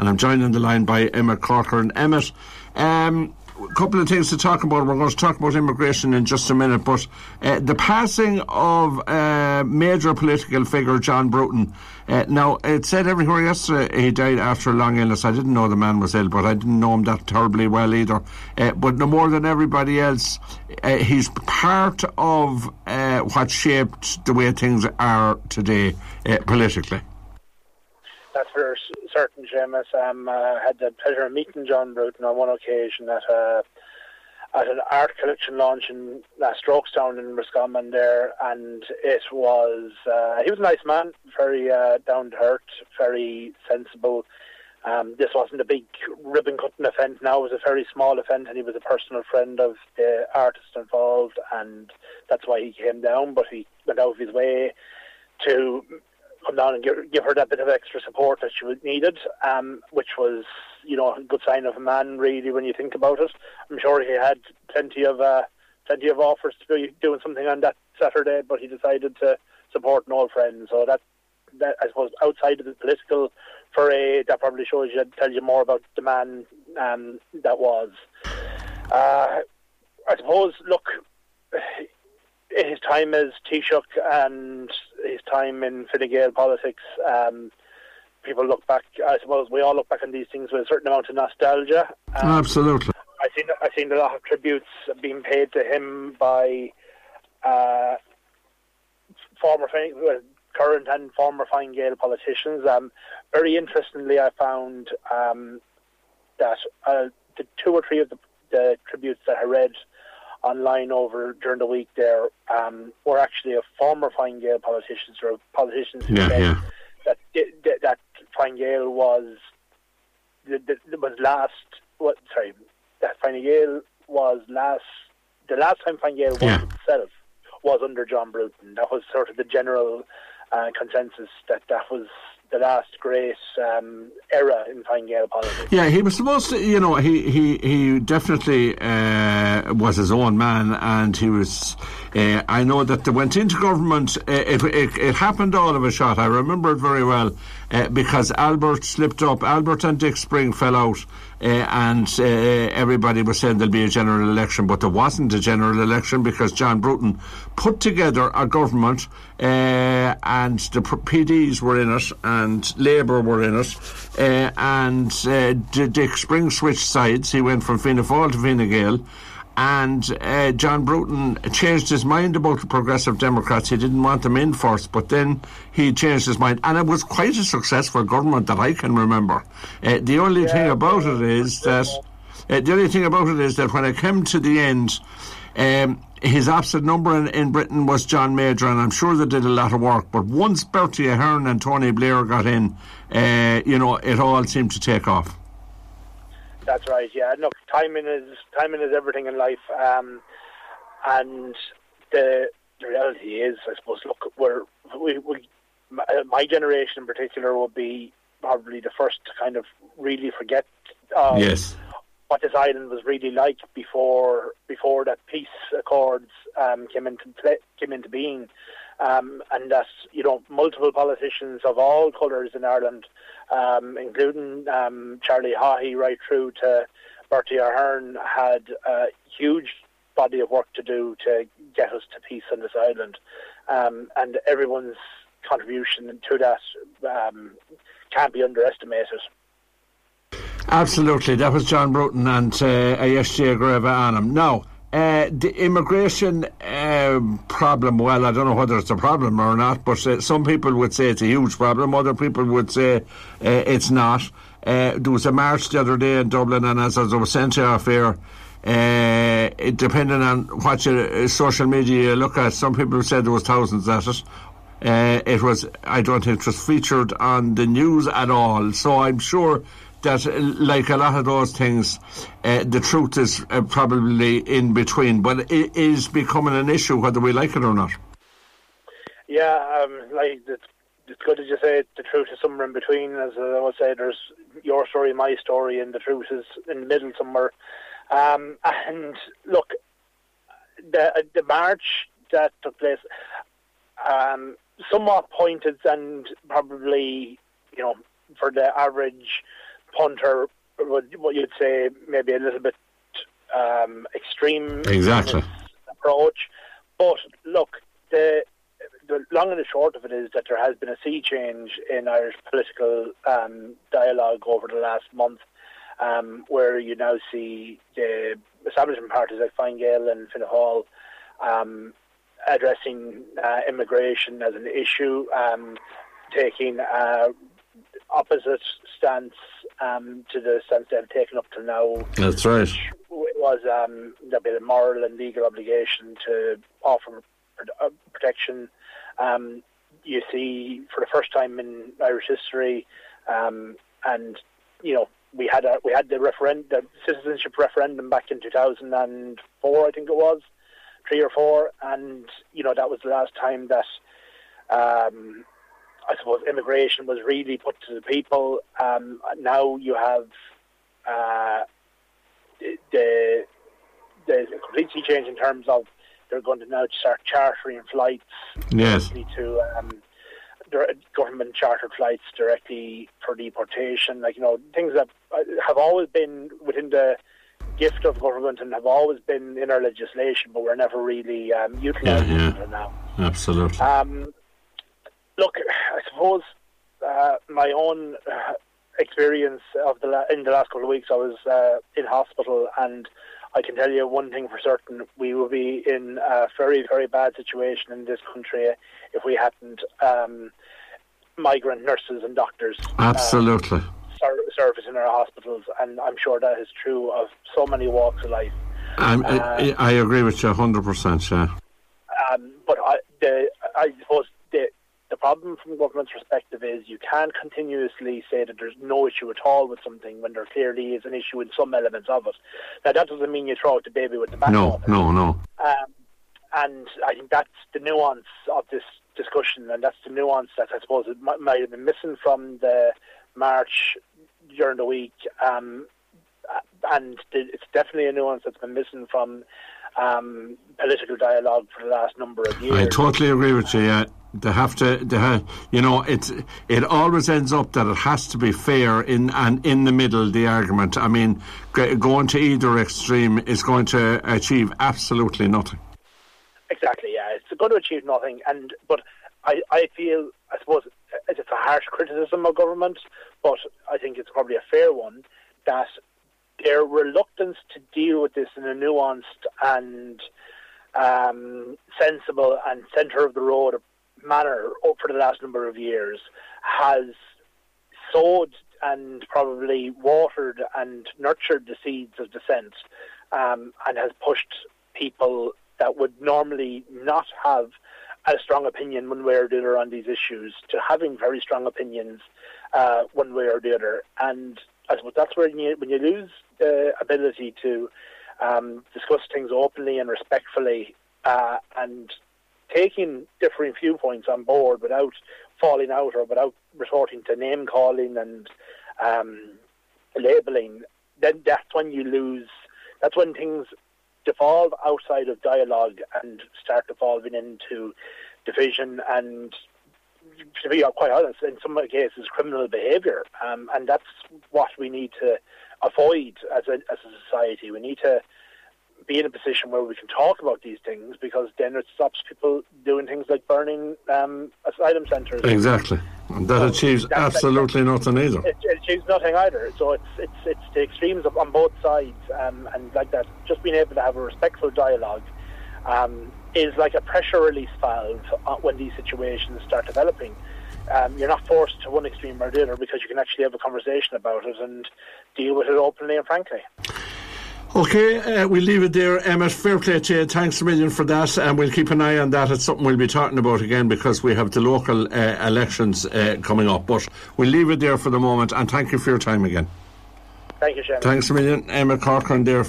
and I'm joined on the line by Emmett Corcoran. Emmett, um, a couple of things to talk about. We're going to talk about immigration in just a minute, but uh, the passing of uh, major political figure John Bruton. Uh, now, it said everywhere yesterday he died after a long illness. I didn't know the man was ill, but I didn't know him that terribly well either. Uh, but no more than everybody else, uh, he's part of uh, what shaped the way things are today politically. That's for certain, Seamus. Um, I had the pleasure of meeting John Bruton on one occasion at a at an art collection launch in uh, Strokestown in Roscommon there, and it was uh, he was a nice man, very uh, down to earth, very sensible. Um, this wasn't a big ribbon cutting event. Now it was a very small event, and he was a personal friend of the artist involved, and that's why he came down. But he went out of his way to come down and give, give her that bit of extra support that she needed, um, which was, you know, a good sign of a man, really, when you think about it. I'm sure he had plenty of uh, plenty of offers to be doing something on that Saturday, but he decided to support an old friend. So that, that I suppose, outside of the political foray, that probably shows you, tells you more about the man um, that was. Uh, I suppose, look, his time as Taoiseach and his time in Fine Gael politics, um, people look back. I suppose we all look back on these things with a certain amount of nostalgia. Um, Absolutely. I've seen I've seen a lot of tributes being paid to him by uh, former current and former Fine Gael politicians. Um, very interestingly, I found um, that uh, the two or three of the, the tributes that I read online over during the week there um, were actually a former Fine Gael politicians or politicians who yeah, said yeah. that, that that Fine Gael was the, the, was last what sorry that Fine Gael was last the last time Fine Gael was yeah. itself was under John Bruton. That was sort of the general uh, consensus that that was the last great um, era in Fine Gael politics. Yeah, he was supposed to, you know, he he he definitely uh, was his own man, and he was. Uh, I know that they went into government. Uh, it, it, it happened all of a shot. I remember it very well uh, because Albert slipped up. Albert and Dick Spring fell out, Uh, and uh, everybody was saying there'll be a general election, but there wasn't a general election because John Bruton put together a government, uh, and the PDs were in it, and Labour were in it, uh, and Dick Spring switched sides. He went from Fianna Fáil to Fine Gael and uh, John Bruton changed his mind about the Progressive Democrats. He didn't want them in first, but then he changed his mind, and it was quite a successful government that I can remember. Uh, the only yeah, thing about it is that uh, the only thing about it is that when it came to the end. Um, his absolute number in, in, Britain was John Major, and I'm sure they did a lot of work. But once Bertie Ahern and Tony Blair got in, uh, you know, it all seemed to take off. That's right. Yeah. Look, timing is timing is everything in life, um, and the, the reality is, I suppose. Look, we're we, we my generation in particular will be probably the first to kind of really forget. Um, yes. What this island was really like before before that peace accords um, came into play, came into being, um, and that you know multiple politicians of all colours in Ireland um, including um, Charlie Haughey right through to Bertie Ahern, had a huge body of work to do to get us to peace on this island. Um, and everyone's contribution to that um, can't be underestimated. Absolutely. That was John Bruton and uh, Ayesha Greva Anam. Now, uh, the immigration uh, problem, well, I don't know whether it's a problem or not, but uh, some people would say it's a huge problem. Other people would say uh, it's not. Uh, there was a march the other day in Dublin, and as I was to off air, uh, depending on what your social media you look at, some people said there was thousands at it. it was, I don't think it was featured on the news at all. So I'm sure that, like a lot of those things, uh, the truth is uh, probably in between, but it is becoming an issue whether we like it or not. Yeah, um, like it's, it's good as you say, the truth is somewhere in between. As I would say, there's your story, my story, and the truth is in the middle somewhere. Um, and look, the the march that took place, um, somewhat pointed and probably, you know, for the average punter, what you'd say maybe a little bit um, extreme exactly approach. But look, the the long and the short of it is that there has been a sea change in Irish political um, dialogue over the last month, um, where you now see the establishment parties like Fine Gael and Fianna Fáil um, addressing uh, immigration as an issue, um, taking uh, opposite stance um, to the stance they've taken up to now. That's right. It was um, there'd be a moral and legal obligation to offer uh, protection. Um, you see, for the first time in Irish history, um, and you know, we had a, we had the referendum, the citizenship referendum back in 2004, I think it was, three or four, and you know that was the last time that um, I suppose immigration was really put to the people. Um, now you have uh, the the completely change in terms of they're going to now start chartering flights yes. to um, government chartered flights directly for deportation. Like you know, things that have always been within the gift of government and have always been in our legislation, but we're never really um, utilising yeah, yeah. now. Absolutely. Um, look, I suppose uh, my own uh, experience of the la- in the last couple of weeks, I was uh, in hospital, and I can tell you one thing for certain: we will be in a very, very bad situation in this country if we hadn't um, migrant nurses and doctors. Absolutely. service in our hospitals, and I'm sure that is true of so many walks of life. Um, I, I, agree with you 100%, yeah. Um, but I, the, I suppose problem from the government's perspective is you can't continuously say that there's no issue at all with something when there clearly is an issue in some elements of it. Now, that doesn't mean you throw out the baby with the bathwater. No, no, no. Um, and I think that's the nuance of this discussion, and that's the nuance that I suppose it might, might have been missing from the March during the week. Um, and it's definitely a nuance that's been missing from um, political dialogue for the last number of years. I totally agree with you. Yeah, they have to. They you know, it it always ends up that it has to be fair in and in the middle. The argument. I mean, going to either extreme is going to achieve absolutely nothing. Exactly. Yeah, it's going to achieve nothing. And but I I feel I suppose it's a harsh criticism of government, but I think it's probably a fair one that their reluctance to deal with this in a nuanced and um, sensible and centre of the road manner for the last number of years has sowed and probably watered and nurtured the seeds of dissent um, and has pushed people that would normally not have a strong opinion one way or the other on these issues to having very strong opinions uh, one way or the other. And I suppose that's where you, when you lose the ability to um, discuss things openly and respectfully uh, and taking differing viewpoints on board without falling out or without resorting to name calling and um, labeling, then that's when you lose. That's when things devolve outside of dialogue and start devolving into division and to be quite honest, in some cases, criminal behaviour, um, and that's what we need to avoid as a as a society. We need to be in a position where we can talk about these things because then it stops people doing things like burning um, asylum centres. Exactly, and that so achieves absolutely like, nothing either. It, it, achieves nothing either. So it's it's it's the extremes on both sides, um, and like that, just being able to have a respectful dialogue. Um, is like a pressure release valve uh, when these situations start developing. Um, you're not forced to one extreme or the other because you can actually have a conversation about it and deal with it openly and frankly. Okay, uh, we'll leave it there. Emmett, fair play to you. Thanks a million for that. And we'll keep an eye on that. It's something we'll be talking about again because we have the local uh, elections uh, coming up. But we'll leave it there for the moment. And thank you for your time again. Thank you, Shane. Thanks a million. Emmett Corcoran there.